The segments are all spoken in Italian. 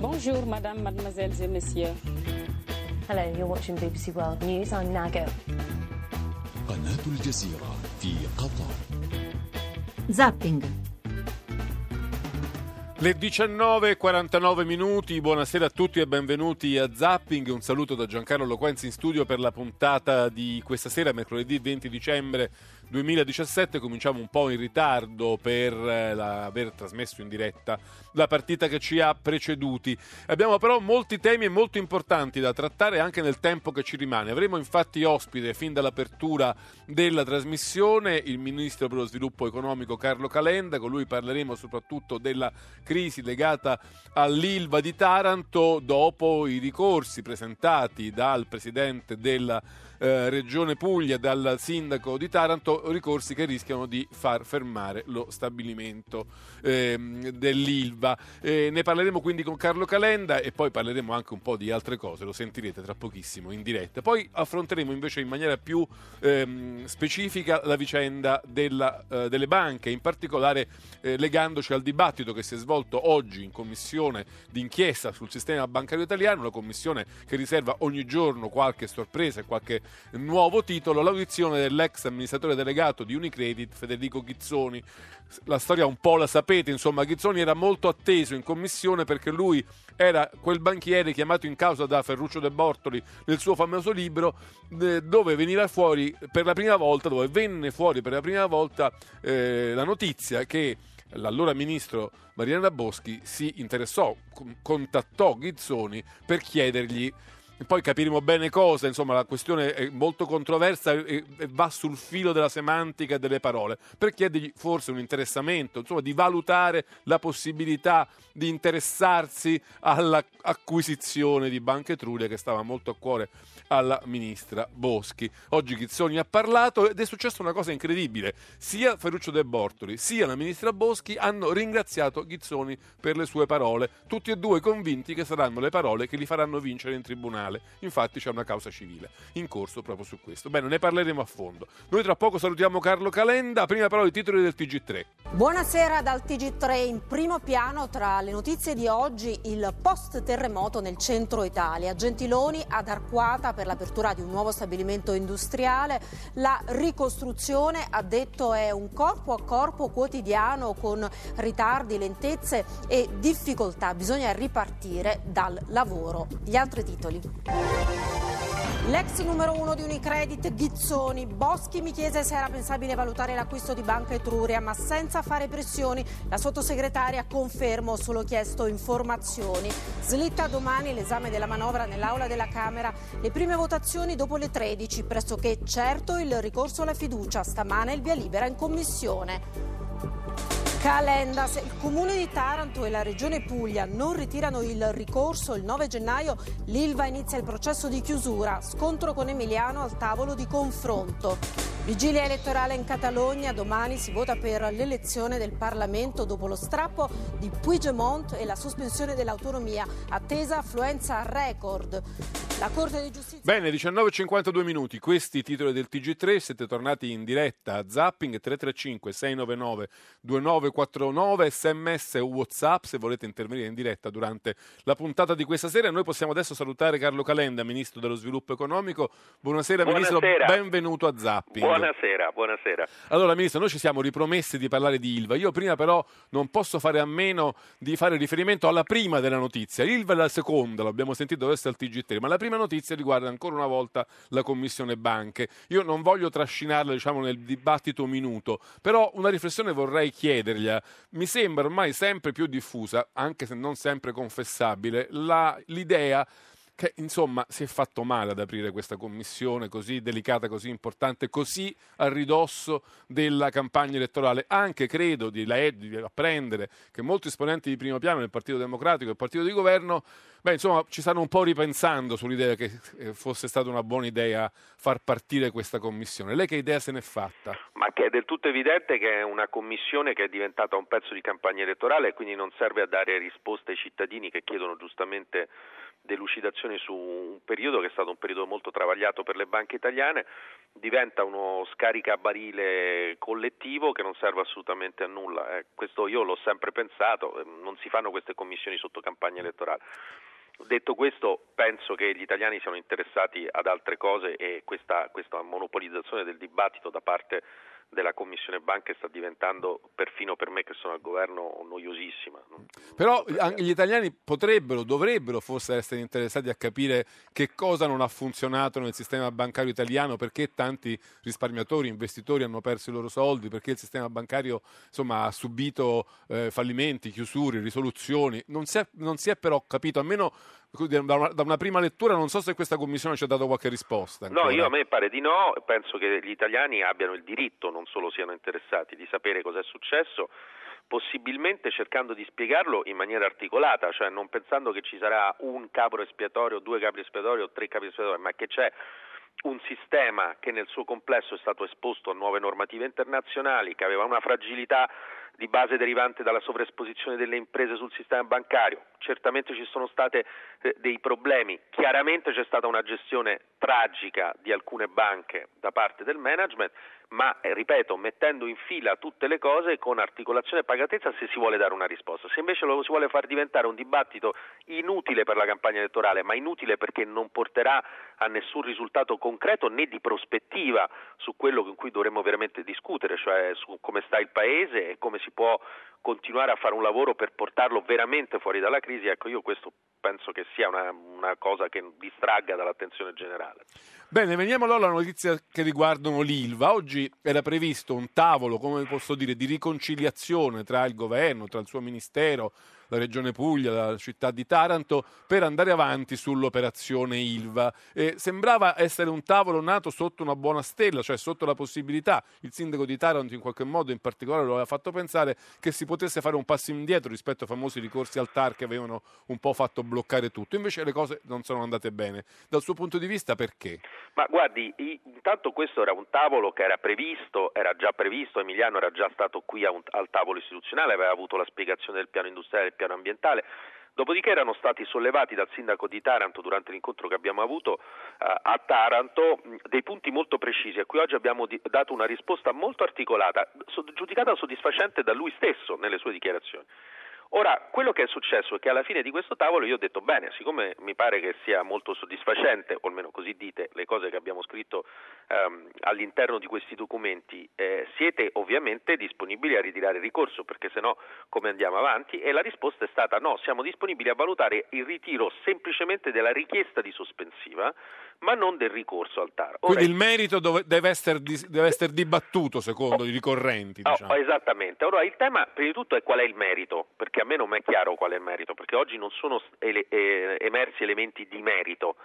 Bonjour, madame, mademoiselles et messieurs. Hello, you're watching BBC World News. I'm Nago. قناة الجزيرة في قطر Zapping. Le 19.49 minuti, buonasera a tutti e benvenuti a Zapping. Un saluto da Giancarlo Loquenzi in studio per la puntata di questa sera, mercoledì 20 dicembre 2017. Cominciamo un po' in ritardo per eh, la- aver trasmesso in diretta la partita che ci ha preceduti. Abbiamo però molti temi molto importanti da trattare anche nel tempo che ci rimane. Avremo infatti ospite fin dall'apertura della trasmissione il ministro per lo sviluppo economico Carlo Calenda, con lui parleremo soprattutto della crisi legata all'Ilva di Taranto dopo i ricorsi presentati dal presidente della eh, Regione Puglia, dal sindaco di Taranto, ricorsi che rischiano di far fermare lo stabilimento ehm, dell'Ilva. Eh, ne parleremo quindi con Carlo Calenda e poi parleremo anche un po' di altre cose, lo sentirete tra pochissimo in diretta. Poi affronteremo invece in maniera più ehm, specifica la vicenda della, eh, delle banche, in particolare eh, legandoci al dibattito che si è svolto oggi in commissione d'inchiesta sul sistema bancario italiano, una commissione che riserva ogni giorno qualche sorpresa e qualche nuovo titolo, l'audizione dell'ex amministratore delegato di Unicredit Federico Ghizzoni. La storia un po' la sapete, insomma, Ghizzoni era molto atteso in commissione perché lui era quel banchiere chiamato in causa da Ferruccio De Bortoli nel suo famoso libro eh, dove veniva fuori per la prima volta, dove venne fuori per la prima volta eh, la notizia che l'allora ministro Mariana Boschi si interessò, con- contattò Ghizzoni per chiedergli poi capiremo bene cosa, insomma la questione è molto controversa e, e va sul filo della semantica delle parole, per chiedergli forse un interessamento, insomma di valutare la possibilità di interessarsi all'acquisizione di Banca Etruria che stava molto a cuore alla ministra Boschi. Oggi Ghizzoni ha parlato ed è successa una cosa incredibile. Sia Ferruccio De Bortoli sia la ministra Boschi hanno ringraziato Ghizzoni per le sue parole, tutti e due convinti che saranno le parole che li faranno vincere in tribunale. Infatti c'è una causa civile in corso proprio su questo. Bene, ne parleremo a fondo. Noi tra poco salutiamo Carlo Calenda, prima però i titoli del TG3. Buonasera dal TG3 in primo piano tra le notizie di oggi il post terremoto nel centro Italia. Gentiloni ad Arquata per l'apertura di un nuovo stabilimento industriale. La ricostruzione, ha detto, è un corpo a corpo quotidiano con ritardi, lentezze e difficoltà. Bisogna ripartire dal lavoro. Gli altri titoli. L'ex numero uno di Unicredit, Ghizzoni. Boschi mi chiese se era pensabile valutare l'acquisto di Banca Etruria, ma senza fare pressioni. La sottosegretaria confermo, solo chiesto informazioni. Slitta domani l'esame della manovra nell'aula della Camera. Le prime votazioni dopo le 13, pressoché certo il ricorso alla fiducia. Stamane il via libera in commissione. Calenda, se il comune di Taranto e la regione Puglia non ritirano il ricorso il 9 gennaio, l'Ilva inizia il processo di chiusura, scontro con Emiliano al tavolo di confronto. Vigilia elettorale in Catalogna, domani si vota per l'elezione del Parlamento dopo lo strappo di Puigdemont e la sospensione dell'autonomia, attesa affluenza record. La Corte di Giustizia... Bene, 19.52 minuti, questi i titoli del TG3, siete tornati in diretta a Zapping 335 699 2949, sms o whatsapp se volete intervenire in diretta durante la puntata di questa sera. Noi possiamo adesso salutare Carlo Calenda, Ministro dello Sviluppo Economico. Buonasera, Ministro, Buonasera. benvenuto a Zapping. Buonasera, buonasera. Allora, Ministro, noi ci siamo ripromessi di parlare di Ilva. Io prima però non posso fare a meno di fare riferimento alla prima della notizia. Ilva è la seconda, l'abbiamo sentito adesso al TG3, ma la prima notizia riguarda ancora una volta la Commissione Banche. Io non voglio trascinarla, diciamo, nel dibattito minuto, però una riflessione vorrei chiedergli. Mi sembra ormai sempre più diffusa, anche se non sempre confessabile, la- l'idea che insomma si è fatto male ad aprire questa commissione così delicata, così importante, così a ridosso della campagna elettorale. Anche credo di, di apprendere che molti esponenti di primo piano del Partito Democratico e del Partito di Governo beh, insomma, ci stanno un po' ripensando sull'idea che eh, fosse stata una buona idea far partire questa commissione. Lei che idea se n'è fatta? Ma che è del tutto evidente che è una commissione che è diventata un pezzo di campagna elettorale e quindi non serve a dare risposte ai cittadini che chiedono giustamente delucidazione commissioni su un periodo che è stato un periodo molto travagliato per le banche italiane diventa uno scaricabarile collettivo che non serve assolutamente a nulla. Eh, questo io l'ho sempre pensato, eh, non si fanno queste commissioni sotto campagna elettorale. Detto questo, penso che gli italiani siano interessati ad altre cose e questa, questa monopolizzazione del dibattito da parte della Commissione Banche sta diventando, perfino per me che sono al governo, noiosissima. Però anche gli italiani potrebbero, dovrebbero forse essere interessati a capire che cosa non ha funzionato nel sistema bancario italiano, perché tanti risparmiatori, investitori hanno perso i loro soldi, perché il sistema bancario insomma, ha subito eh, fallimenti, chiusure, risoluzioni. Non si, è, non si è però capito, almeno da una, da una, prima lettura non so se questa commissione ci ha dato qualche risposta. Ancora. No, io a me pare di no, penso che gli italiani abbiano il diritto, non solo siano interessati, di sapere cosa è successo, possibilmente cercando di spiegarlo in maniera articolata, cioè non pensando che ci sarà un capo espiatorio, due capi espiatori o tre capi espiatori, ma che c'è un sistema che nel suo complesso è stato esposto a nuove normative internazionali, che aveva una fragilità di base derivante dalla sovraesposizione delle imprese sul sistema bancario. Certamente ci sono stati eh, dei problemi, chiaramente c'è stata una gestione tragica di alcune banche da parte del management, ma eh, ripeto, mettendo in fila tutte le cose con articolazione e pagatezza se si vuole dare una risposta. Se invece lo si vuole far diventare un dibattito inutile per la campagna elettorale, ma inutile perché non porterà a nessun risultato concreto né di prospettiva su quello in cui dovremmo veramente discutere, cioè su come sta il paese e come si può continuare a fare un lavoro per portarlo veramente fuori dalla crisi, ecco io questo penso che sia una, una cosa che distragga dall'attenzione generale. Bene, veniamo allora alle notizie che riguardano l'ILVA. Oggi era previsto un tavolo, come posso dire, di riconciliazione tra il governo, tra il suo ministero, la Regione Puglia, la città di Taranto, per andare avanti sull'operazione ILVA. E sembrava essere un tavolo nato sotto una buona stella, cioè sotto la possibilità, il sindaco di Taranto in qualche modo in particolare lo aveva fatto pensare che si potesse fare un passo indietro rispetto ai famosi ricorsi al TAR che avevano un po' fatto bloccare tutto. Invece le cose non sono andate bene. Dal suo punto di vista perché? Ma guardi, intanto questo era un tavolo che era previsto, era già previsto, Emiliano era già stato qui al tavolo istituzionale, aveva avuto la spiegazione del piano industriale, piano ambientale. Dopodiché erano stati sollevati dal sindaco di Taranto durante l'incontro che abbiamo avuto eh, a Taranto dei punti molto precisi a cui oggi abbiamo dato una risposta molto articolata, giudicata soddisfacente da lui stesso nelle sue dichiarazioni. Ora, quello che è successo è che alla fine di questo tavolo io ho detto, bene, siccome mi pare che sia molto soddisfacente, o almeno così dite, le cose che abbiamo scritto ehm, all'interno di questi documenti, eh, siete ovviamente disponibili a ritirare il ricorso, perché se no come andiamo avanti? E la risposta è stata no, siamo disponibili a valutare il ritiro semplicemente della richiesta di sospensiva, ma non del ricorso al TAR. Ora, Quindi il merito dove, deve, essere, deve, essere, dibattuto secondo oh, i ricorrenti. Diciamo. Oh, esattamente. Allora il tema prima di tutto è qual è il merito, perché a me non è chiaro qual è il merito, perché oggi non sono ele- eh, emersi elementi di merito.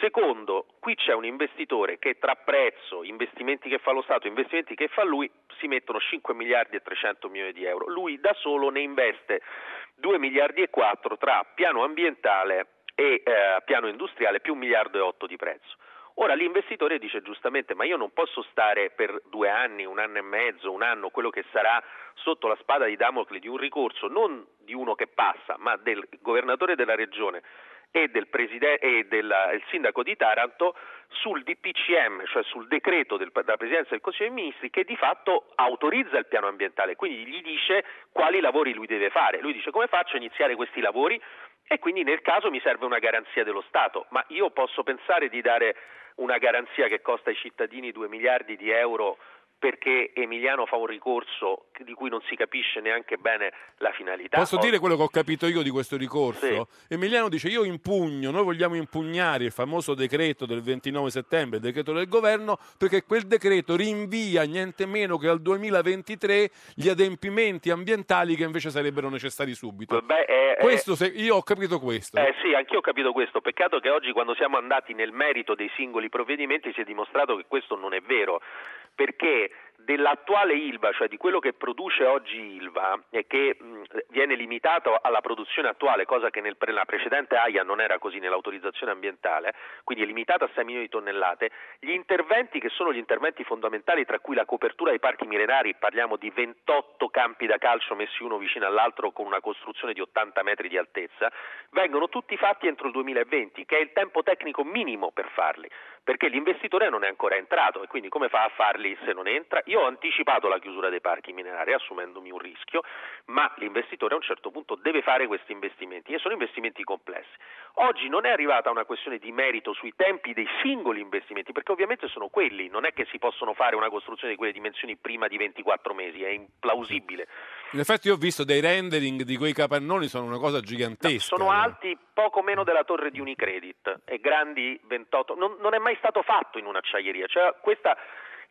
Secondo, qui c'è un investitore che tra prezzo, investimenti che fa lo Stato, investimenti che fa lui, si mettono 5 miliardi e 300 milioni di euro. Lui da solo ne investe 2 miliardi e 4 tra piano ambientale e eh, piano industriale più un miliardo e otto di prezzo. Ora l'investitore dice giustamente ma io non posso stare per due anni, un anno e mezzo, un anno, quello che sarà sotto la spada di Damocle di un ricorso, non di uno che passa, ma del governatore della regione e del, preside- e il sindaco di Taranto sul DPCM, cioè sul decreto del, della Presidenza del Consiglio dei Ministri che di fatto autorizza il piano ambientale, quindi gli dice quali lavori lui deve fare. Lui dice come faccio a iniziare questi lavori? e quindi nel caso mi serve una garanzia dello Stato, ma io posso pensare di dare una garanzia che costa ai cittadini 2 miliardi di euro perché Emiliano fa un ricorso di cui non si capisce neanche bene la finalità. Posso dire quello che ho capito io di questo ricorso? Sì. Emiliano dice io impugno, noi vogliamo impugnare il famoso decreto del 29 settembre, il decreto del governo, perché quel decreto rinvia niente meno che al 2023 gli adempimenti ambientali che invece sarebbero necessari subito. Beh, eh, questo, se, io ho capito questo. Eh sì, anch'io ho capito questo. Peccato che oggi quando siamo andati nel merito dei singoli provvedimenti si è dimostrato che questo non è vero perché che dell'attuale Ilva, cioè di quello che produce oggi Ilva e che viene limitato alla produzione attuale, cosa che nel, nella precedente AIA non era così nell'autorizzazione ambientale, quindi è limitato a 6 milioni di tonnellate, gli interventi che sono gli interventi fondamentali, tra cui la copertura dei parchi minerari, parliamo di 28 campi da calcio messi uno vicino all'altro con una costruzione di 80 metri di altezza, vengono tutti fatti entro il 2020, che è il tempo tecnico minimo per farli perché l'investitore non è ancora entrato e quindi come fa a farli se non entra? Io ho anticipato la chiusura dei parchi minerari assumendomi un rischio, ma l'investitore a un certo punto deve fare questi investimenti e sono investimenti complessi. Oggi non è arrivata una questione di merito sui tempi dei singoli investimenti, perché ovviamente sono quelli, non è che si possono fare una costruzione di quelle dimensioni prima di 24 mesi, è implausibile. In effetti io ho visto dei rendering di quei capannoni, sono una cosa gigantesca. No, sono alti poco meno della torre di Unicredit e grandi 28, non, non è mai stato fatto in un'acciaieria, cioè questa,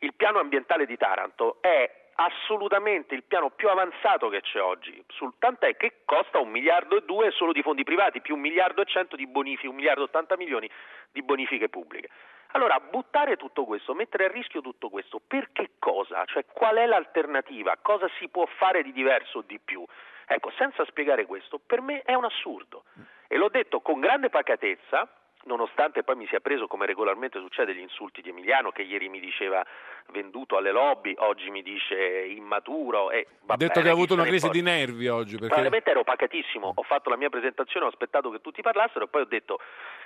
il piano ambientale di Taranto è assolutamente il piano più avanzato che c'è oggi, sul, tant'è che costa un miliardo e due solo di fondi privati, più un miliardo e cento di bonifiche, un miliardo e ottanta milioni di bonifiche pubbliche. Allora, buttare tutto questo, mettere a rischio tutto questo, per che cosa? Cioè, qual è l'alternativa? Cosa si può fare di diverso o di più? Ecco, senza spiegare questo, per me è un assurdo. E l'ho detto con grande pacatezza, nonostante poi mi sia preso, come regolarmente succede, gli insulti di Emiliano, che ieri mi diceva venduto alle lobby, oggi mi dice immaturo. E ha detto bene, che ha avuto una crisi di nervi oggi. Perché... Probabilmente ero pacatissimo, ho fatto la mia presentazione, ho aspettato che tutti parlassero e poi ho detto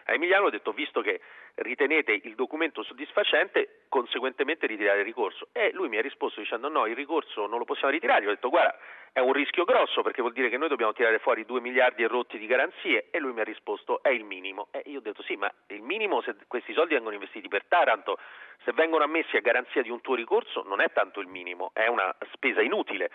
a Emiliano, ho detto visto che ritenete il documento soddisfacente, conseguentemente ritirare il ricorso. E lui mi ha risposto dicendo no, il ricorso non lo possiamo ritirare. Io ho detto guarda, è un rischio grosso perché vuol dire che noi dobbiamo tirare fuori 2 miliardi e rotti di garanzie e lui mi ha risposto è il minimo. E io ho detto sì, ma il minimo se questi soldi vengono investiti per Taranto, se vengono ammessi a garanzia di un tuo ricorso non è tanto il minimo, è una spesa inutile.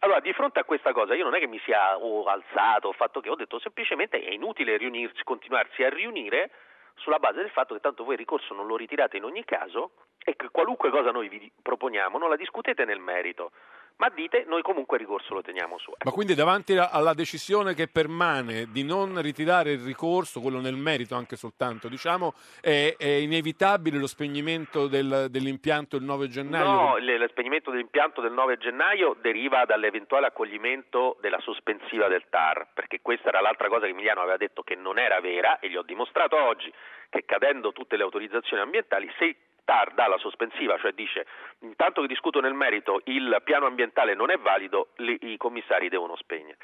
Allora, di fronte a questa cosa, io non è che mi sia oh, alzato, ho fatto che ho detto semplicemente è inutile riunirsi, continuarsi a riunire sulla base del fatto che tanto voi il ricorso non lo ritirate in ogni caso e che qualunque cosa noi vi proponiamo non la discutete nel merito ma dite noi comunque il ricorso lo teniamo su. Ma quindi davanti alla decisione che permane di non ritirare il ricorso, quello nel merito anche soltanto, diciamo, è, è inevitabile lo spegnimento del, dell'impianto il 9 gennaio? No, lo spegnimento dell'impianto del 9 gennaio deriva dall'eventuale accoglimento della sospensiva del TAR, perché questa era l'altra cosa che Emiliano aveva detto che non era vera e gli ho dimostrato oggi che cadendo tutte le autorizzazioni ambientali, se TAR dà la sospensiva, cioè dice intanto che discuto nel merito il piano ambientale non è valido, li, i commissari devono spegnere.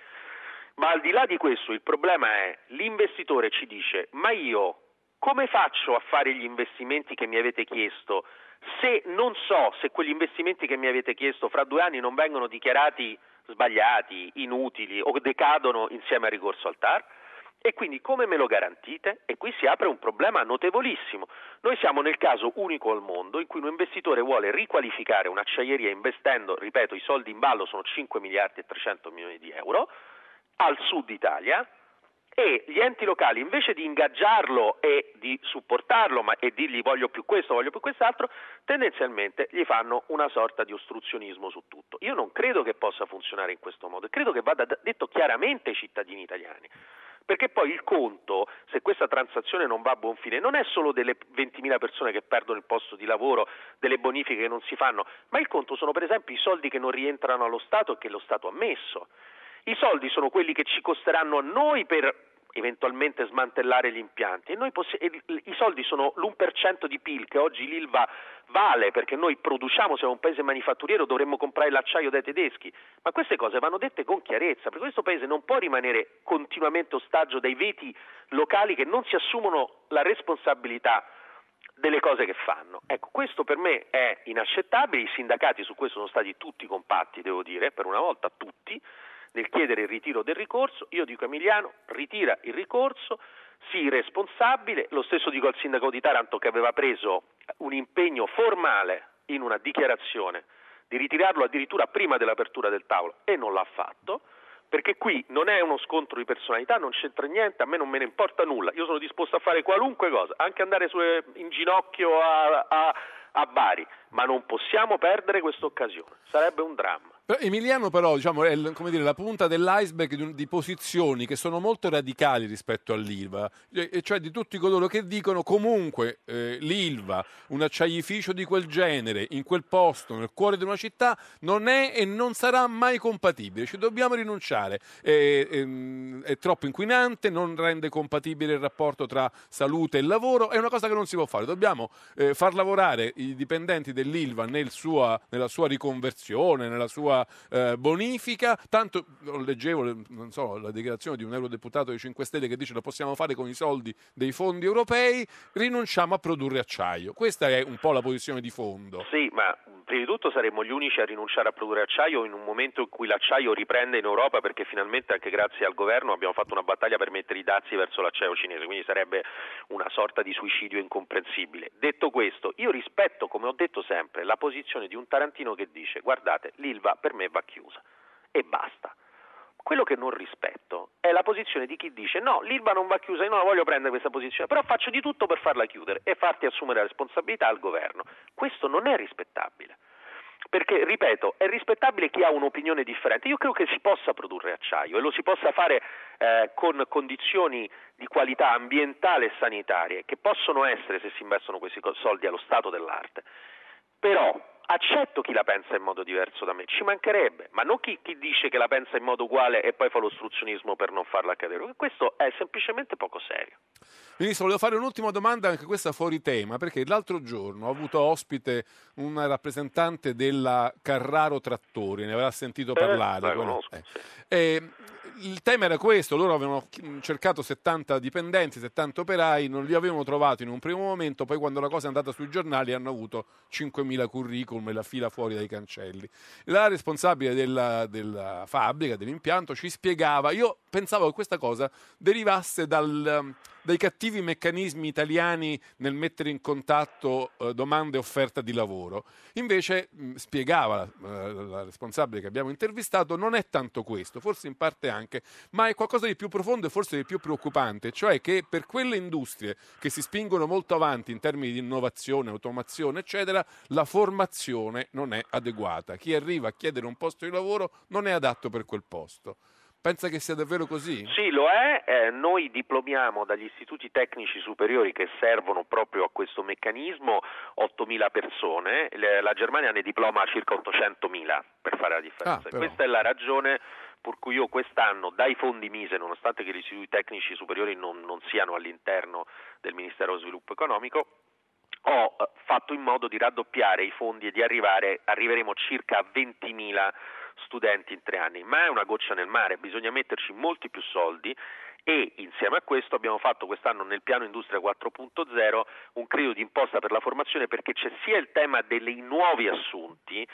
Ma al di là di questo il problema è l'investitore ci dice ma io come faccio a fare gli investimenti che mi avete chiesto se non so se quegli investimenti che mi avete chiesto fra due anni non vengono dichiarati sbagliati, inutili o decadono insieme al ricorso al TAR? E quindi come me lo garantite? E qui si apre un problema notevolissimo. Noi siamo nel caso unico al mondo in cui un investitore vuole riqualificare un'acciaieria investendo, ripeto, i soldi in ballo sono 5 miliardi e 300 milioni di euro, al sud Italia e gli enti locali invece di ingaggiarlo e di supportarlo ma, e dirgli voglio più questo, voglio più quest'altro, tendenzialmente gli fanno una sorta di ostruzionismo su tutto. Io non credo che possa funzionare in questo modo e credo che vada detto chiaramente ai cittadini italiani perché poi il conto, se questa transazione non va a buon fine, non è solo delle 20.000 persone che perdono il posto di lavoro, delle bonifiche che non si fanno, ma il conto sono per esempio i soldi che non rientrano allo Stato e che lo Stato ha messo. I soldi sono quelli che ci costeranno a noi per eventualmente smantellare gli impianti. Possi- I soldi sono l'1% di PIL che oggi l'ILVA vale perché noi produciamo, siamo un paese manifatturiero, dovremmo comprare l'acciaio dai tedeschi, ma queste cose vanno dette con chiarezza, perché questo paese non può rimanere continuamente ostaggio dai veti locali che non si assumono la responsabilità delle cose che fanno. Ecco, questo per me è inaccettabile, i sindacati su questo sono stati tutti compatti, devo dire, per una volta tutti, nel chiedere il ritiro del ricorso, io dico a Emiliano, ritira il ricorso, sii responsabile, lo stesso dico al sindaco di Taranto che aveva preso un impegno formale in una dichiarazione di ritirarlo addirittura prima dell'apertura del tavolo e non l'ha fatto, perché qui non è uno scontro di personalità, non c'entra niente, a me non me ne importa nulla, io sono disposto a fare qualunque cosa, anche andare su, in ginocchio a, a, a Bari, ma non possiamo perdere questa occasione, sarebbe un dramma. Emiliano però diciamo, è dire, la punta dell'iceberg di, di posizioni che sono molto radicali rispetto all'Ilva, e cioè di tutti coloro che dicono comunque eh, l'Ilva, un acciaificio di quel genere, in quel posto, nel cuore di una città, non è e non sarà mai compatibile, ci dobbiamo rinunciare, è, ehm, è troppo inquinante, non rende compatibile il rapporto tra salute e lavoro, è una cosa che non si può fare, dobbiamo eh, far lavorare i dipendenti dell'Ilva nel sua- nella sua riconversione, nella sua eh, bonifica. Tanto leggevo le- non so, la dichiarazione di un eurodeputato dei 5 Stelle che dice lo possiamo fare con i soldi dei fondi europei, rinunciamo a produrre acciaio. Questa è un po' la posizione di fondo. Sì, ma prima di tutto saremmo gli unici a rinunciare a produrre acciaio in un momento in cui l'acciaio riprende in Europa perché finalmente anche grazie al governo abbiamo fatto una battaglia per mettere i dazi verso l'acciaio cinese, quindi sarebbe una sorta di suicidio incomprensibile. Detto questo, io rispetto, come ho detto sempre, la posizione di un tarantino che dice guardate, l'Ilva per me va chiusa e basta. Quello che non rispetto è la posizione di chi dice no, l'Ilva non va chiusa, io non voglio prendere questa posizione, però faccio di tutto per farla chiudere e farti assumere la responsabilità al governo. Questo non è rispettabile. Perché, ripeto, è rispettabile chi ha un'opinione differente. Io credo che si possa produrre acciaio e lo si possa fare eh, con condizioni di qualità ambientale e sanitarie che possono essere, se si investono questi soldi, allo stato dell'arte. Però accetto chi la pensa in modo diverso da me, ci mancherebbe, ma non chi, chi dice che la pensa in modo uguale e poi fa l'ostruzionismo per non farla accadere. Questo è semplicemente poco serio. Ministro, volevo fare un'ultima domanda, anche questa fuori tema, perché l'altro giorno ho avuto ospite una rappresentante della Carraro Trattori, ne avrà sentito Eh, parlare. la quello- conosco, eh. sì. Eh, il tema era questo, loro avevano cercato 70 dipendenti, 70 operai, non li avevano trovati in un primo momento, poi quando la cosa è andata sui giornali hanno avuto 5.000 curriculum e la fila fuori dai cancelli. La responsabile della, della fabbrica, dell'impianto, ci spiegava, io pensavo che questa cosa derivasse dal, dai cattivi meccanismi italiani nel mettere in contatto eh, domanda e offerta di lavoro. Invece, mh, spiegava eh, la responsabile che abbiamo intervistato, non è tanto questo, forse in parte anche, ma è qualcosa di più profondo e forse di più preoccupante, cioè che per quelle industrie che si spingono molto avanti in termini di innovazione, automazione, eccetera, la formazione non è adeguata. Chi arriva a chiedere un posto di lavoro non è adatto per quel posto. Pensa che sia davvero così? Sì, lo è. Eh, noi diplomiamo dagli istituti tecnici superiori che servono proprio a questo meccanismo 8.000 persone, la Germania ne diploma circa 800.000 per fare la differenza. Ah. Questa è la ragione per cui io quest'anno dai fondi Mise, nonostante che gli istituti tecnici superiori non, non siano all'interno del Ministero dello Sviluppo Economico, ho eh, fatto in modo di raddoppiare i fondi e di arrivare, arriveremo circa a 20.000 studenti in tre anni, ma è una goccia nel mare, bisogna metterci molti più soldi e insieme a questo abbiamo fatto quest'anno nel piano Industria 4.0 un credito d'imposta per la formazione perché c'è sia il tema dei nuovi assunti,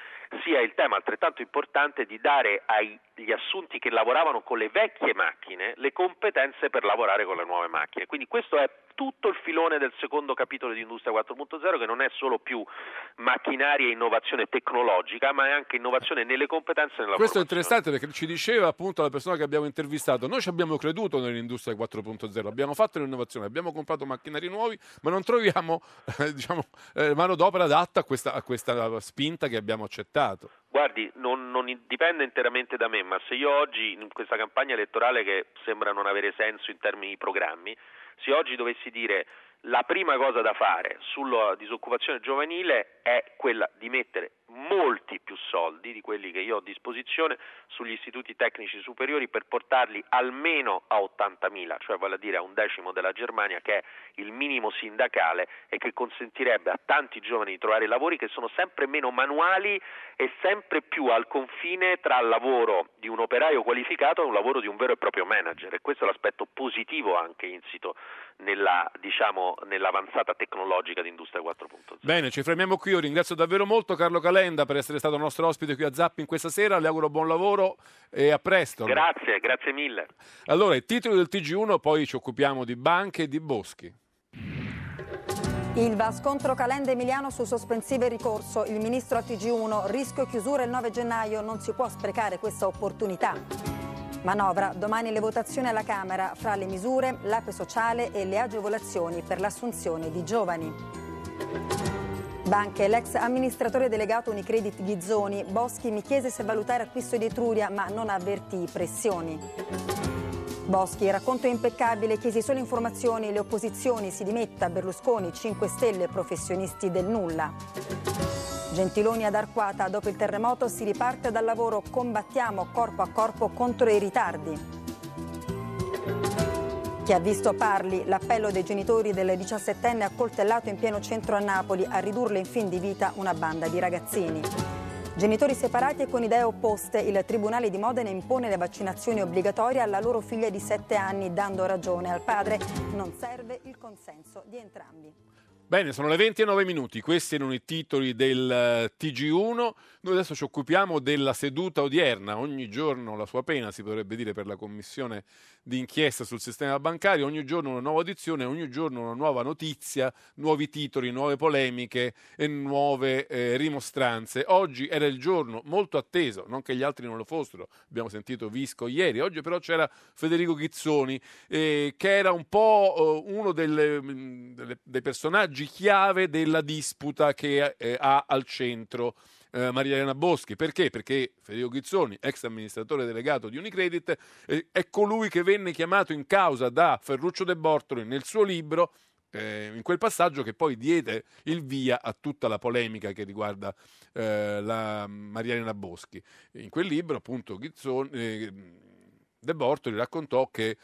sia il tema altrettanto importante di dare agli assunti che lavoravano con le vecchie macchine le competenze per lavorare con le nuove macchine. Quindi questo è tutto il filone del secondo capitolo di Industria 4.0 che non è solo più macchinaria e innovazione tecnologica, ma è anche innovazione nelle competenze e nella Questo è interessante perché ci diceva appunto la persona che abbiamo intervistato, noi ci abbiamo creduto nell'industria 4.0, abbiamo fatto l'innovazione, abbiamo comprato macchinari nuovi, ma non troviamo eh, diciamo, eh, manodopera adatta a questa, a questa spinta che abbiamo accettato. Guardi, non, non dipende interamente da me, ma se io oggi in questa campagna elettorale che sembra non avere senso in termini di programmi, se oggi dovessi dire la prima cosa da fare sulla disoccupazione giovanile è quella di mettere molti più soldi di quelli che io ho a disposizione sugli istituti tecnici superiori per portarli almeno a 80.000, cioè vale a dire a un decimo della Germania che è il minimo sindacale e che consentirebbe a tanti giovani di trovare lavori che sono sempre meno manuali e sempre più al confine tra il lavoro di un operaio qualificato e un lavoro di un vero e proprio manager. E questo è l'aspetto positivo anche insito nella, diciamo, nell'avanzata tecnologica di Industria 4.0. Bene, ci fermiamo qui, io ringrazio davvero molto Carlo Calenda per essere stato nostro ospite qui a Zapping questa sera, le auguro buon lavoro e a presto. Grazie, grazie mille. Allora, i titoli del TG1, poi ci occupiamo di banche e di boschi. Ilva, scontro Calenda Emiliano su sospensive ricorso. Il ministro a TG1, rischio chiusura il 9 gennaio, non si può sprecare questa opportunità. Manovra, domani le votazioni alla Camera fra le misure, l'ape sociale e le agevolazioni per l'assunzione di giovani. Banche, l'ex amministratore delegato Unicredit Ghizzoni, Boschi mi chiese se valutare acquisto di Etruria ma non avvertì pressioni. Boschi, racconto impeccabile, chiesi solo informazioni, le opposizioni si dimetta, Berlusconi, 5 Stelle, professionisti del nulla. Gentiloni ad Arquata, dopo il terremoto si riparte dal lavoro, combattiamo corpo a corpo contro i ritardi. Chi ha visto parli, l'appello dei genitori del 17enne accoltellato in pieno centro a Napoli a ridurle in fin di vita una banda di ragazzini. Genitori separati e con idee opposte, il Tribunale di Modena impone le vaccinazioni obbligatorie alla loro figlia di 7 anni, dando ragione al padre. Non serve il consenso di entrambi. Bene, sono le 20 e 9 minuti, questi erano i titoli del eh, TG1. Noi adesso ci occupiamo della seduta odierna, ogni giorno la sua pena, si potrebbe dire, per la commissione di inchiesta sul sistema bancario, ogni giorno una nuova audizione, ogni giorno una nuova notizia, nuovi titoli, nuove polemiche e nuove eh, rimostranze. Oggi era il giorno molto atteso, non che gli altri non lo fossero, abbiamo sentito Visco ieri, oggi però c'era Federico Ghizzoni, eh, che era un po' eh, uno delle, mm, delle, dei personaggi chiave della disputa che eh, ha al centro eh, Maria Elena Boschi. Perché? Perché Federico Ghizzoni, ex amministratore delegato di Unicredit, eh, è colui che venne chiamato in causa da Ferruccio De Bortoli nel suo libro eh, in quel passaggio che poi diede il via a tutta la polemica che riguarda eh, la Maria Elena Boschi. In quel libro, appunto, Ghizzoni, eh, De Bortoli raccontò che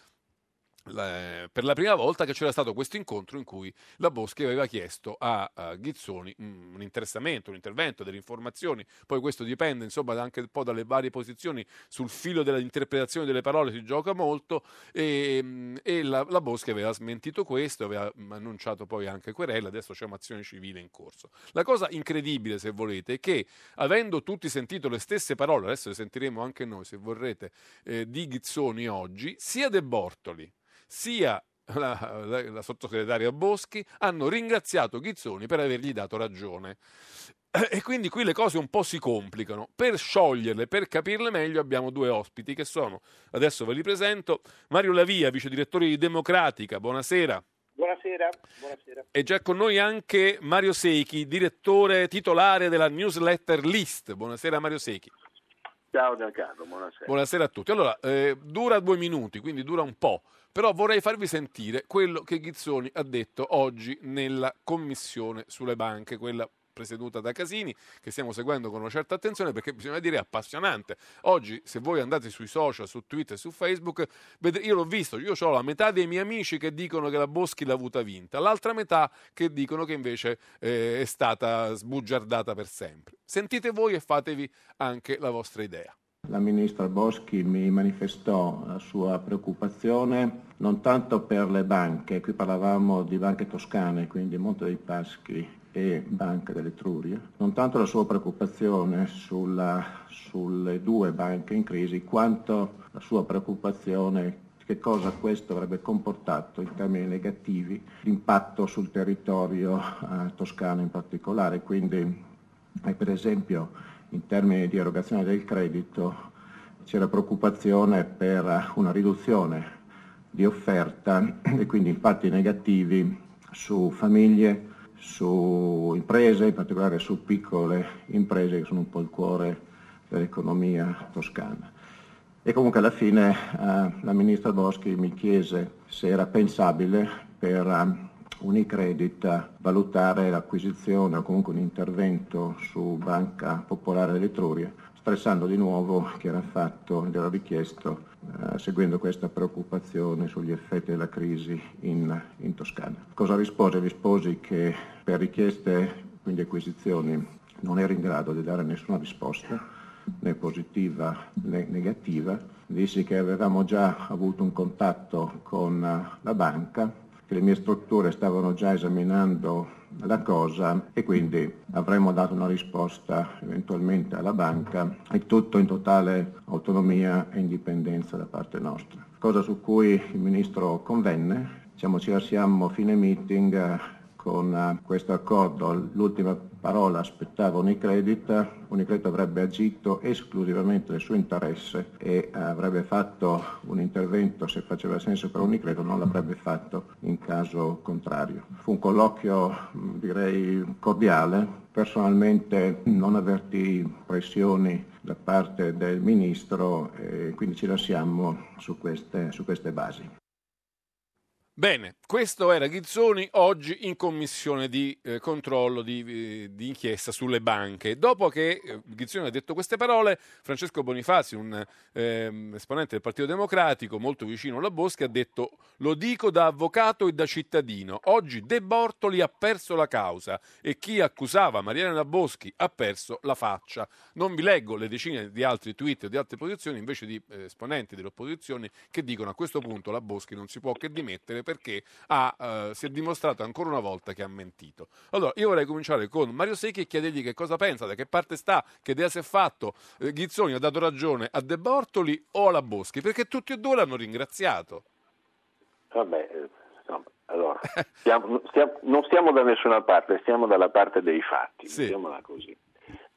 la, per la prima volta che c'era stato questo incontro in cui la Boschi aveva chiesto a, Ghizzoni un, un, interessamento, un intervento, delle informazioni, poi questo dipende insomma anche un po' dalle varie posizioni, sul filo dell'interpretazione delle parole si gioca molto. E, e la, la, Boschi aveva smentito questo, aveva annunciato poi anche querela, adesso c'è un'azione civile in corso. La cosa incredibile se volete è che avendo tutti sentito le stesse parole, adesso le sentiremo anche noi se vorrete, eh, di Ghizzoni oggi, sia De Bortoli, sia la, la, la, sottosegretaria Boschi hanno ringraziato Ghizzoni per avergli dato ragione. E quindi qui le cose un po' si complicano. Per scioglierle, per capirle meglio, abbiamo due ospiti che sono, adesso ve li presento, Mario Lavia, vice direttore di Democratica, buonasera. Buonasera, buonasera. E già con noi anche Mario Secchi, direttore titolare della newsletter List. Buonasera Mario Secchi. Ciao Giancarlo, buonasera. Buonasera a tutti. Allora, eh, dura due minuti, quindi dura un po'. Però vorrei farvi sentire quello che Ghizzoni ha detto oggi nella commissione sulle banche, quella presieduta da Casini, che stiamo seguendo con una certa attenzione perché bisogna dire appassionante. Oggi, se voi andate sui social, su Twitter su Facebook, io l'ho visto, io ho la metà dei miei amici che dicono che la Boschi l'ha avuta vinta, l'altra metà che dicono che invece eh, è stata sbugiardata per sempre. Sentite voi e fatevi anche la vostra idea. La ministra Boschi mi manifestò la sua preoccupazione non tanto per le banche, qui parlavamo di banche toscane, quindi Monte dei Paschi e Banca dell'Etruria, non tanto la sua preoccupazione sulla, sulle due banche in crisi, quanto la sua preoccupazione che cosa questo avrebbe comportato in termini negativi, l'impatto sul territorio eh, toscano in particolare. Quindi, eh, per esempio, in termini di erogazione del credito c'era preoccupazione per una riduzione di offerta e quindi impatti negativi su famiglie, su imprese, in particolare su piccole imprese che sono un po' il cuore dell'economia toscana. E comunque alla fine eh, la ministra Boschi mi chiese se era pensabile per Unicredit valutare l'acquisizione o comunque un intervento su Banca Popolare dell'Etruria, stressando di nuovo che era fatto ed era richiesto eh, seguendo questa preoccupazione sugli effetti della crisi in, in Toscana. Cosa rispose? Risposi che per richieste, quindi acquisizioni, non ero in grado di dare nessuna risposta né positiva né negativa. Dissi che avevamo già avuto un contatto con la banca che le mie strutture stavano già esaminando la cosa e quindi avremmo dato una risposta eventualmente alla banca e tutto in totale autonomia e indipendenza da parte nostra. Cosa su cui il Ministro convenne, diciamo, ci lasciamo fine meeting con eh, questo accordo l'ultima parola aspettava Unicredit, Unicredit avrebbe agito esclusivamente nel suo interesse e avrebbe fatto un intervento se faceva senso per Unicredit, non l'avrebbe fatto in caso contrario. Fu un colloquio direi cordiale, personalmente non avvertì pressioni da parte del Ministro e quindi ci lasciamo su queste, su queste basi. Bene, questo era Ghizzoni oggi in commissione di eh, controllo di, eh, di, inchiesta sulle banche. Dopo che eh, Ghizzoni ha detto queste parole, Francesco Bonifazi, un ehm, esponente del Partito Democratico molto vicino alla Boschi, ha detto lo dico da avvocato e da cittadino, oggi De Bortoli ha perso la causa e chi accusava Mariana Boschi ha perso la faccia. Non vi leggo le decine di altri tweet o di altre posizioni invece di eh, esponenti delle opposizioni che dicono a questo punto la Boschi non si può che dimettere perché ha, eh, si è dimostrato ancora una volta che ha mentito. Allora, io vorrei cominciare con Mario Secchi e chiedergli che cosa pensa, da che parte sta, che idea si è fatto. Eh, Ghizzoni ha dato ragione a De Bortoli o alla Boschi, perché tutti e due l'hanno ringraziato. Vabbè, insomma, allora, stiamo, stiamo, non stiamo da nessuna parte, stiamo dalla parte dei fatti, sì. mettiamola così.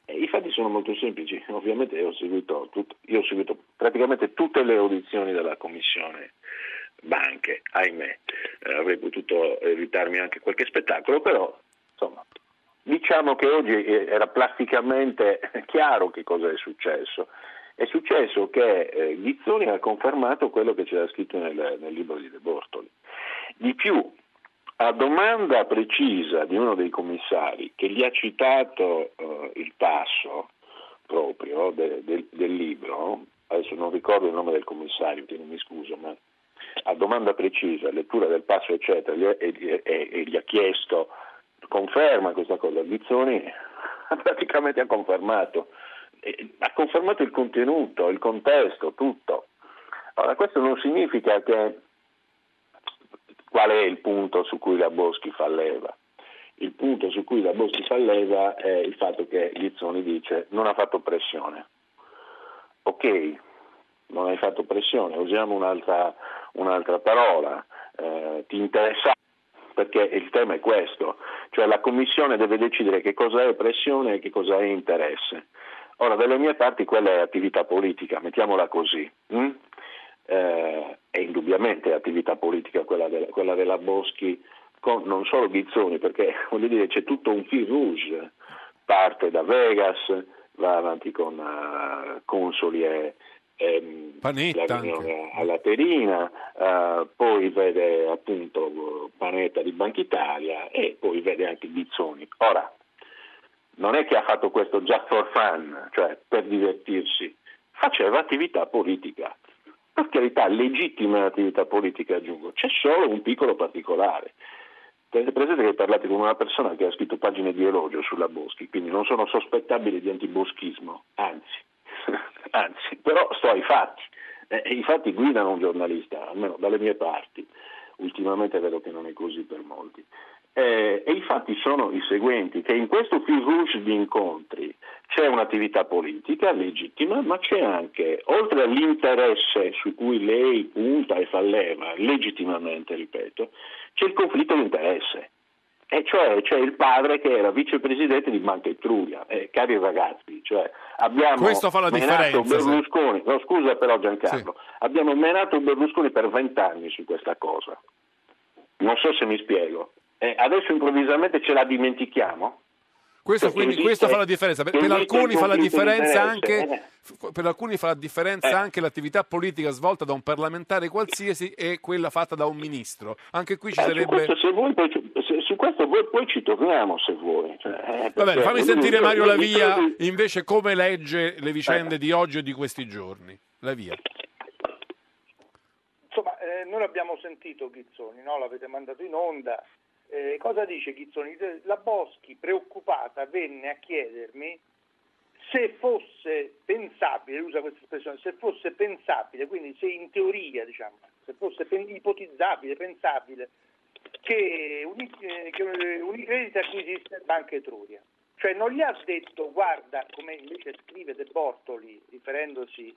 I fatti sono molto semplici, ovviamente ho, seguito, io ho seguito praticamente tutte le audizioni della Commissione banche, ahimè, eh, avrei potuto evitarmi anche qualche spettacolo, però insomma, diciamo che oggi era plasticamente chiaro che cosa è successo. È successo che eh, Ghizzoni ha confermato quello che c'era scritto nel, nel libro di De Bortoli. Di più, a domanda precisa di uno dei commissari che gli ha citato eh, il passo proprio de, de, del libro, adesso non ricordo il nome del commissario, non mi scuso, ma a domanda precisa, lettura del passo eccetera, e, e, e gli ha chiesto conferma questa cosa, Bizzoni praticamente ha confermato, ha confermato il contenuto, il contesto, tutto. Ora, questo non significa che qual è il punto su cui la Boschi fa leva. Il punto su cui la Boschi fa leva è il fatto che Lizzoni dice non ha fatto pressione. Ok, non hai fatto pressione, usiamo un'altra, un'altra parola, eh, ti interessa perché il tema è questo, cioè la Commissione deve decidere che cosa è pressione e che cosa è interesse. Ora, dalle mie parti quella è attività politica, mettiamola così. Hm? Eh, è indubbiamente attività politica quella della, quella della Boschi con non solo Ghizzoni, perché voglio dire c'è tutto un fil rouge, parte da Vegas, va avanti con uh, consoli e, ehm, Panetta alla Terina, eh, poi vede appunto Panetta di Banca Italia e poi vede anche Bizzoni. Ora, non è che ha fatto questo just for fun, cioè per divertirsi, faceva attività politica. Per carità, legittima attività politica aggiungo, c'è solo un piccolo particolare. Tenete presente che parlate con una persona che ha scritto pagine di elogio sulla Boschi, quindi non sono sospettabile di antiboschismo, anzi, anzi, però sto ai fatti. Eh, I fatti guidano un giornalista, almeno dalle mie parti. Ultimamente vedo che non è così per molti. Eh, e i fatti sono i seguenti, che in questo fil rouge di incontri c'è un'attività politica legittima, ma c'è anche, oltre all'interesse su cui lei punta e fa leva, legittimamente ripeto, c'è il conflitto di interesse. E cioè c'è il padre che era vicepresidente di Banca Etruria, eh, cari ragazzi, cioè abbiamo Questo fa la menato Berlusconi, no, scusa però Giancarlo, sì. abbiamo menato Berlusconi per vent'anni su questa cosa, non so se mi spiego, eh, adesso improvvisamente ce la dimentichiamo? Questo, quindi, esiste, questo fa la differenza. Per, per alcuni fa la differenza anche, eh. per alcuni fa la differenza eh. anche l'attività politica svolta da un parlamentare qualsiasi e quella fatta da un ministro. Anche qui ci eh, sarebbe. Questo, voi, questo voi, poi ci torniamo se vuoi. Cioè, eh, Va bene, fammi sentire Mario Lavia invece come legge le vicende di oggi e di questi giorni. Lavia. Insomma, eh, noi l'abbiamo sentito Ghizzoni, no? l'avete mandato in onda. Eh, cosa dice Ghizzoni? La Boschi, preoccupata, venne a chiedermi se fosse pensabile, usa questa espressione, se fosse pensabile, quindi se in teoria, diciamo, se fosse pen- ipotizzabile, pensabile, che, Uni- eh, che Unicredit acquisisse Banca Etruria. Cioè non gli ha detto, guarda, come invece scrive De Bortoli, riferendosi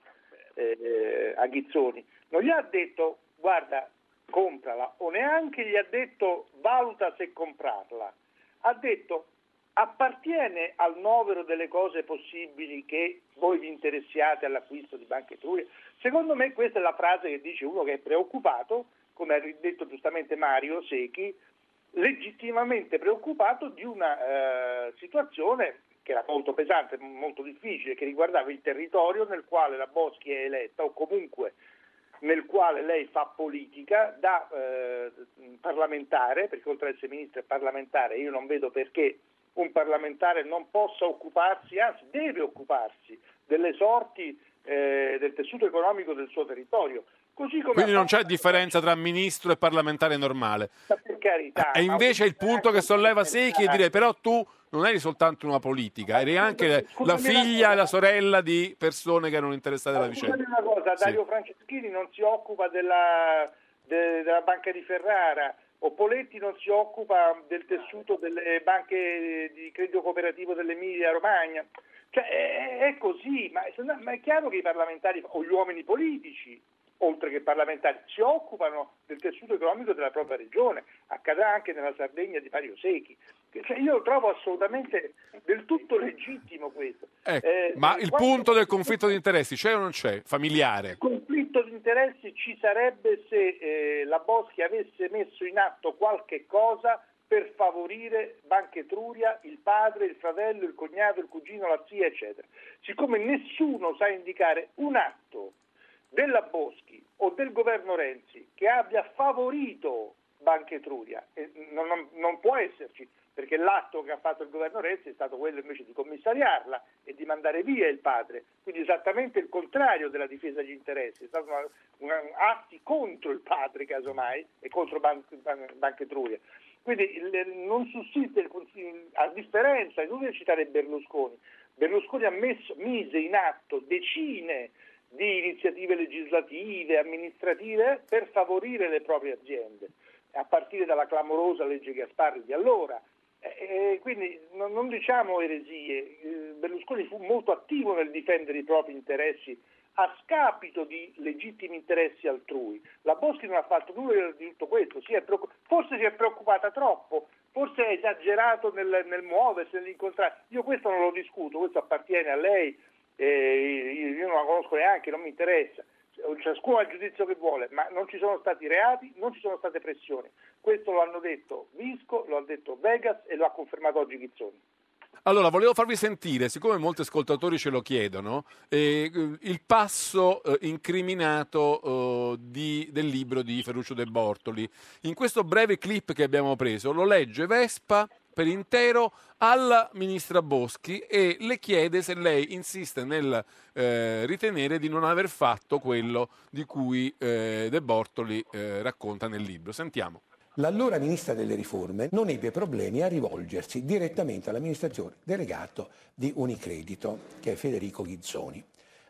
eh, a Ghizzoni, non gli ha detto, guarda, comprala o neanche gli ha detto valuta se comprarla, ha detto appartiene al novero delle cose possibili che voi vi interessiate all'acquisto di Banca Etruria? Secondo me questa è la frase che dice uno che è preoccupato, come ha detto giustamente Mario Secchi, legittimamente preoccupato di una eh, situazione che era molto pesante, molto difficile, che riguardava il territorio nel quale la Boschi è eletta o comunque nel quale lei fa politica da eh, parlamentare, perché oltre ad essere ministro è parlamentare, io non vedo perché un parlamentare non possa occuparsi, anzi deve occuparsi delle sorti eh, del tessuto economico del suo territorio. Quindi non c'è differenza tra ministro e parlamentare normale. carità. E invece il punto che solleva Secchi è dire però tu non eri soltanto una politica, eri anche la figlia e la sorella di persone che erano interessate alla vicenda. una cosa, Dario sì. Franceschini non si occupa della, de, della banca di Ferrara, o Poletti non si occupa del tessuto delle banche di credito cooperativo dell'Emilia Romagna. Cioè, è, è così, ma, ma è chiaro che i parlamentari o gli uomini politici oltre che parlamentari, si occupano del tessuto economico della propria regione, accadrà anche nella Sardegna di Mario Secchi. Cioè io lo trovo assolutamente del tutto legittimo questo. Ecco, eh, ma il punto del conflitto di interessi c'è o non c'è? Familiare? Il conflitto di interessi ci sarebbe se eh, la Boschi avesse messo in atto qualche cosa per favorire Banca Etruria, il padre, il fratello, il cognato, il cugino, la zia, eccetera. Siccome nessuno sa indicare un atto della Boschi o del governo Renzi che abbia favorito Banca Etruria, non, non, non, può esserci, perché l'atto che ha fatto il governo Renzi è stato quello invece di commissariarla e di mandare via il padre, quindi esattamente il contrario della difesa degli interessi, è stato una, una, atti contro il padre casomai e contro Ban, Ban, Banca Etruria. Quindi non sussiste, a differenza, è inutile citare Berlusconi, Berlusconi ha messo, mise in atto decine di iniziative legislative, amministrative per favorire le proprie aziende, a partire dalla clamorosa legge Gasparri di allora. E quindi non, diciamo eresie, Berlusconi fu molto attivo nel difendere i propri interessi a scapito di legittimi interessi altrui. La Boschi non ha fatto nulla di tutto questo, si preoccup- forse si è preoccupata troppo, forse ha esagerato nel, nel muoversi, nell'incontrare. Io questo non lo discuto, questo appartiene a lei, eh, io non la conosco neanche, non mi interessa, ciascuno ha il giudizio che vuole, ma non ci sono stati reati, non ci sono state pressioni. Questo lo hanno detto Visco, lo ha detto Vegas e lo ha confermato oggi Ghizzoni. Allora, volevo farvi sentire, siccome molti ascoltatori ce lo chiedono, eh, il passo eh, incriminato eh, di, del libro di Ferruccio De Bortoli. In questo breve clip che abbiamo preso lo legge Vespa per intero alla ministra Boschi e le chiede se lei insiste nel eh, ritenere di non aver fatto quello di cui eh, De Bortoli eh, racconta nel libro. Sentiamo. L'allora ministra delle riforme non ebbe problemi a rivolgersi direttamente all'amministratore delegato di Unicredito, che è Federico Ghizzoni.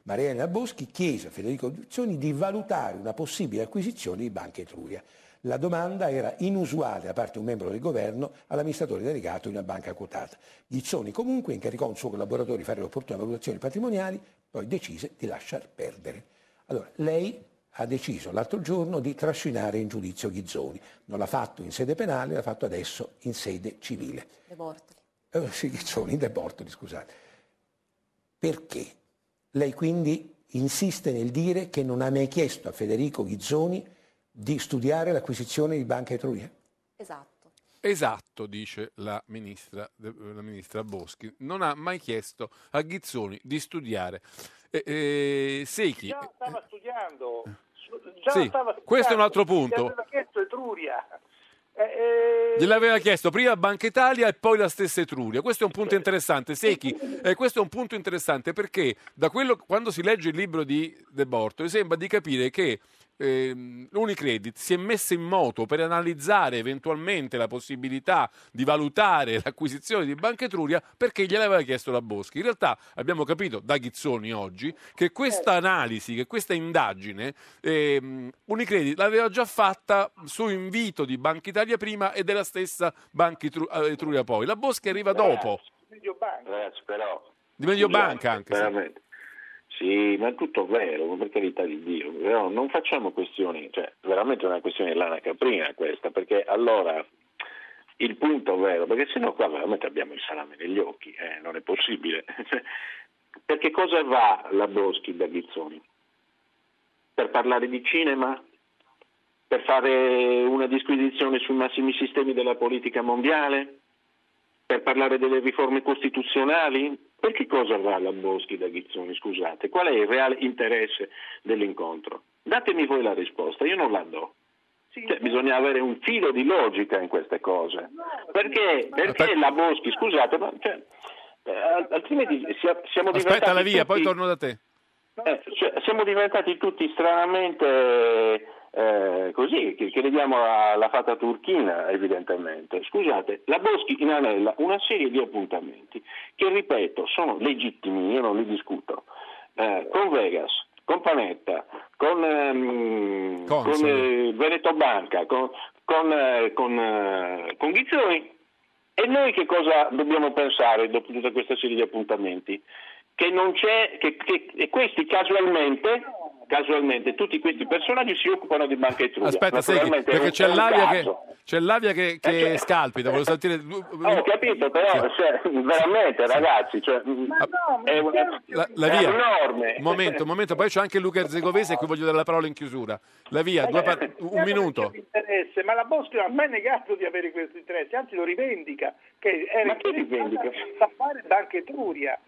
Maria Elena Boschi chiese a Federico Ghizzoni di valutare una possibile acquisizione di Banca Etruria. La domanda era inusuale da parte di un membro del governo all'amministratore delegato di una banca quotata. Ghizzoni comunque incaricò un suo collaboratore di fare le opportune valutazioni patrimoniali, poi decise di lasciar perdere. Allora, lei ha deciso l'altro giorno di trascinare in giudizio Ghizzoni. Non l'ha fatto in sede penale, l'ha fatto adesso in sede civile. De Bortoli. Eh, sì, Ghizzoni, De Bortoli, scusate. Perché? Lei quindi insiste nel dire che non ha mai chiesto a Federico Ghizzoni di studiare l'acquisizione di Banca Etruria? Esatto. Esatto, dice la ministra, la ministra, Boschi. Non ha mai chiesto a Ghizzoni di studiare. Eh, eh, Secchi. Già stava studiando. Già sì, stava studiando. questo è un altro punto. Gli aveva chiesto Etruria. Eh, eh... Gliel'aveva chiesto prima Banca Italia e poi la stessa Etruria. Questo è un punto interessante. Secchi, eh, questo è un punto interessante perché da quello, quando si legge il libro di De Borto sembra di capire che eh, Unicredit si è messa in moto per analizzare eventualmente la possibilità di valutare l'acquisizione di Banca Etruria perché gliel'aveva chiesto la Boschi. In realtà abbiamo capito da Ghizzoni oggi che questa analisi, che questa indagine eh, Unicredit l'aveva già fatta su invito di Banca Italia prima e della stessa Banca eh, Etruria poi. La Boschi arriva dopo. Ragazzi, però, di Mediobanca anche. Veramente. Sì, ma è tutto vero, per carità di Dio, però non facciamo questioni, cioè veramente è una questione lana caprina questa, perché allora il punto vero, perché sennò qua veramente abbiamo il salame negli occhi, eh, non è possibile. perché cosa va la Boschi da Ghizzoni? Per parlare di cinema? Per fare una disquisizione sui massimi sistemi della politica mondiale? Per parlare delle riforme costituzionali? Per che cosa va la Boschi da Ghizzoni, scusate? Qual è il reale interesse dell'incontro? Datemi voi la risposta, io non la do. Cioè, bisogna avere un filo di logica in queste cose. Perché, perché la Boschi, scusate, ma, cioè, eh, altrimenti siamo diventati. Aspetta la via, tutti, poi torno da te. Eh, cioè, siamo diventati tutti stranamente eh, così, che, che vediamo alla fata turchina evidentemente. Scusate, la Boschi inanella una serie di appuntamenti che, ripeto, sono legittimi, io non li discuto, eh, con Vegas, con Panetta, con, ehm, con eh, Veneto Banca, con, con, eh, con, eh, con Ghizzoni. E noi che cosa dobbiamo pensare dopo tutta questa serie di appuntamenti? Che non c'è, che, che, e questi casualmente casualmente tutti questi personaggi si occupano di Banca Etruria. Aspetta, segui, perché c'è l'avia, che, c'è l'avia che, che eh, cioè, scalpita, volevo sentire... Ho capito, però cioè, veramente ragazzi, cioè, no, è, una, la, la via. enorme. Un momento, un momento, poi c'è anche Luca Erzegovese e qui voglio dare la parola in chiusura. La via, due par- un minuto. Ma la Boschi non ha mai negato di avere questo interesse, anzi lo rivendica, che è ma chi rivendica? a fare Banca Etruria,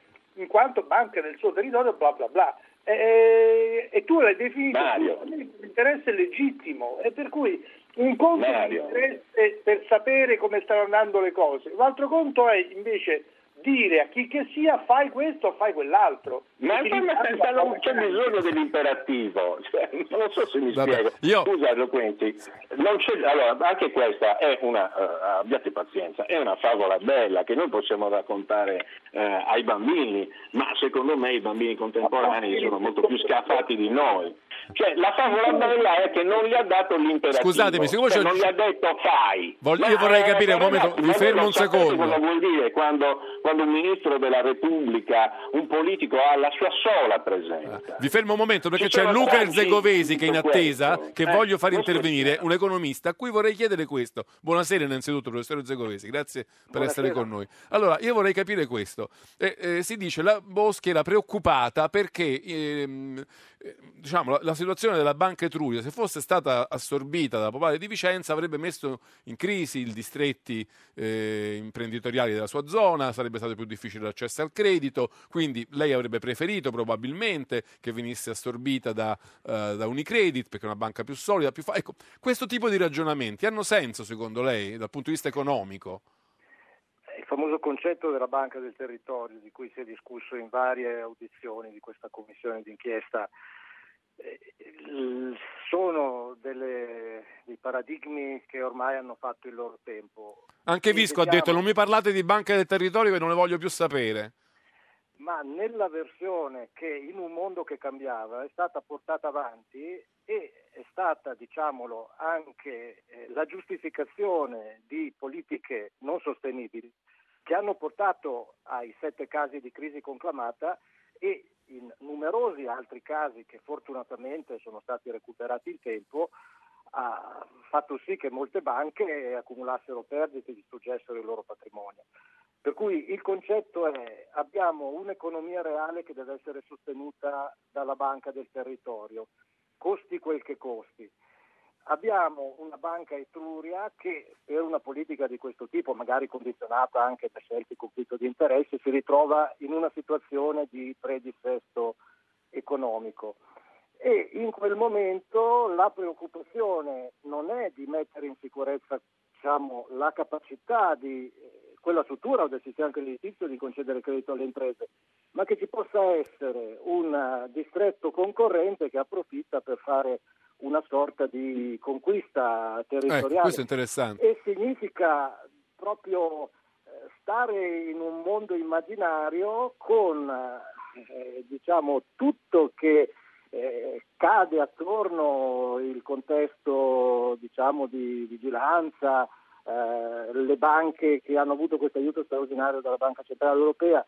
in quanto banca del suo territorio, bla bla bla. E, e tu l'hai definito un interesse legittimo e per cui un conto è l'interesse per sapere come stanno andando le cose, l'altro conto è invece dire a chi che sia fai questo o fai quell'altro. Ma non c'è bisogno dell'imperativo, cioè, non so se mi Vabbè, spiego. Io... Scusa Loquenti, allora, anche questa è una, uh, abbiate pazienza, è una favola bella che noi possiamo raccontare uh, ai bambini, ma secondo me i bambini contemporanei sono molto più scaffati di noi. Cioè, la favola bella è che non gli ha dato l'imperativo. Scusatemi, siccome cioè, non gli ha detto fai. Voglio, io vorrei capire un momento, mi fermo un secondo. Cosa vuol dire quando, quando, un ministro della Repubblica, un politico ha la sua sola presenza? Vi fermo un momento perché Ci c'è Luca Erzegovesi che è in attesa, questo. che eh, voglio far intervenire, un economista, a cui vorrei chiedere questo. Buonasera innanzitutto professore Erzegovesi, grazie per Buonasera. essere con noi. Allora, io vorrei capire questo. Eh, eh, si dice la Boschi era preoccupata perché ehm, eh, diciamo, la, la, situazione della Banca Etruria, se fosse stata assorbita dalla Popolare di Vicenza, avrebbe messo in crisi i distretti eh, imprenditoriali della sua zona, sarebbe stato più difficile l'accesso al credito, quindi lei avrebbe preferito probabilmente che venisse assorbita da, uh, da Unicredit, perché è una banca più solida, più fa- ecco, questo tipo di ragionamenti hanno senso secondo lei dal punto di vista economico? Il famoso concetto della banca del territorio, di cui si è discusso in varie audizioni di questa commissione d'inchiesta, eh, sono delle, dei paradigmi che ormai hanno fatto il loro tempo. Anche Visco ha detto non mi parlate di banca del territorio che non ne voglio più sapere. Ma nella versione che in un mondo che cambiava è stata portata avanti e è stata, diciamolo, anche eh, la giustificazione di politiche non sostenibili che hanno portato ai sette casi di crisi conclamata e in numerosi altri casi che fortunatamente sono stati recuperati in tempo ha fatto sì che molte banche accumulassero perdite e distruggessero il loro patrimonio. Per cui il concetto è abbiamo un'economia reale che deve essere sostenuta dalla banca del territorio, costi quel che costi. Abbiamo una banca Etruria che per una politica di questo tipo, magari condizionata anche da scelte di conflitto di interesse, si ritrova in una situazione di predissesto economico. E in quel momento la preoccupazione non è di mettere in sicurezza diciamo, la capacità di eh, quella struttura o del sistema creditizio di concedere credito alle imprese, ma che ci possa essere un distretto concorrente che approfitta per fare una sorta di conquista territoriale. Eh, questo è interessante. E significa proprio eh, stare in un mondo immaginario con eh, diciamo, tutto che eh, cade attorno il contesto diciamo, di vigilanza, eh, le banche che hanno avuto questo aiuto straordinario dalla Banca Centrale Europea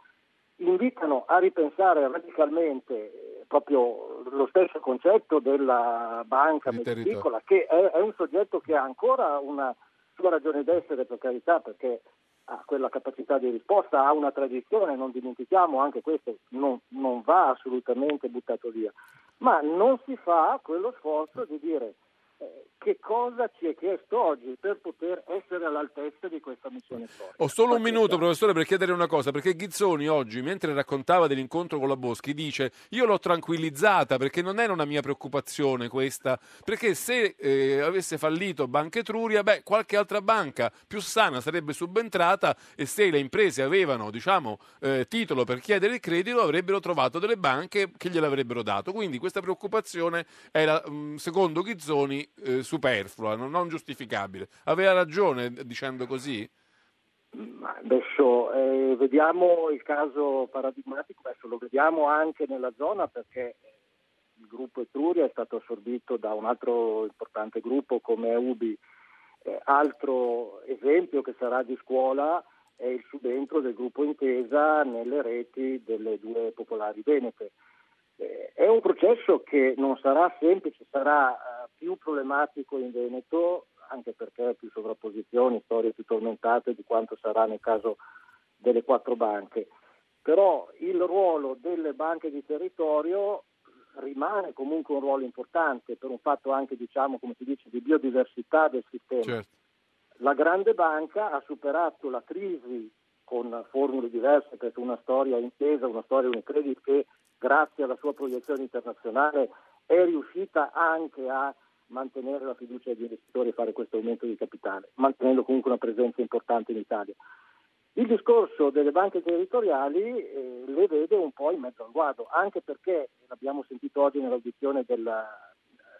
invitano a ripensare radicalmente proprio lo stesso concetto della banca piccola, che è, è, un soggetto che ha ancora una sua ragione d'essere, per carità, perché ha quella capacità di risposta, ha una tradizione, non dimentichiamo, anche questo non, non va assolutamente buttato via, ma non si fa quello sforzo di dire che cosa ci è chiesto oggi per poter essere all'altezza di questa missione storica. Ho solo un minuto, professore, per chiedere una cosa, perché Ghizzoni oggi, mentre raccontava dell'incontro con la Boschi, dice io l'ho tranquillizzata perché non era una mia preoccupazione questa, perché se eh, avesse fallito Banca Etruria, beh, qualche altra banca più sana sarebbe subentrata e se le imprese avevano, diciamo, eh, titolo per chiedere il credito, avrebbero trovato delle banche che gliel'avrebbero dato. Quindi questa preoccupazione era, mh, secondo Ghizzoni, eh, superflua, non giustificabile. Aveva ragione dicendo così? Adesso eh, vediamo il caso paradigmatico, adesso lo vediamo anche nella zona perché il gruppo Etruria è stato assorbito da un altro importante gruppo come UBI. Eh, altro esempio che sarà di scuola è il subentro del gruppo Intesa nelle reti delle due popolari venete. Eh, è un processo che non sarà semplice, sarà eh, più problematico in Veneto, anche perché ha più sovrapposizioni, storie più tormentate di quanto sarà nel caso delle quattro banche. Però il ruolo delle banche di territorio rimane comunque un ruolo importante per un fatto anche, diciamo, come si dice, di biodiversità del sistema. Certo. La grande banca ha superato la crisi con formule diverse perché una storia intesa, una storia Unicredit che grazie alla sua proiezione internazionale è riuscita anche a mantenere la fiducia degli investitori e fare questo aumento di capitale, mantenendo comunque una presenza importante in Italia. Il discorso delle banche territoriali eh, le vede un po' in mezzo al guado, anche perché, l'abbiamo sentito oggi nell'audizione del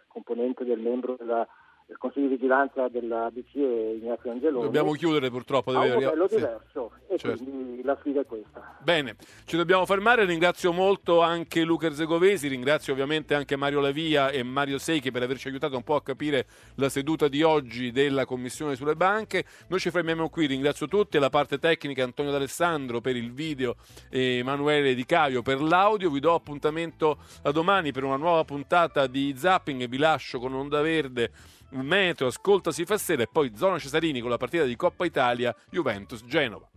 componente del membro della il Consiglio di Vigilanza della BCE Ignazio Angeloni. Dobbiamo chiudere purtroppo. Deve... Ha un modello sì. diverso e certo. quindi la sfida è questa. Bene, ci dobbiamo fermare. Ringrazio molto anche Luca Erzegovesi, ringrazio ovviamente anche Mario Lavia e Mario Seichi per averci aiutato un po' a capire la seduta di oggi della Commissione sulle banche. Noi ci fermiamo qui, ringrazio tutti, la parte tecnica Antonio D'Alessandro per il video e Emanuele Di Caio per l'audio. Vi do appuntamento a domani per una nuova puntata di Zapping e vi lascio con Onda Verde Metro, ascolta si fa sera e poi zona Cesarini con la partita di Coppa Italia Juventus Genova.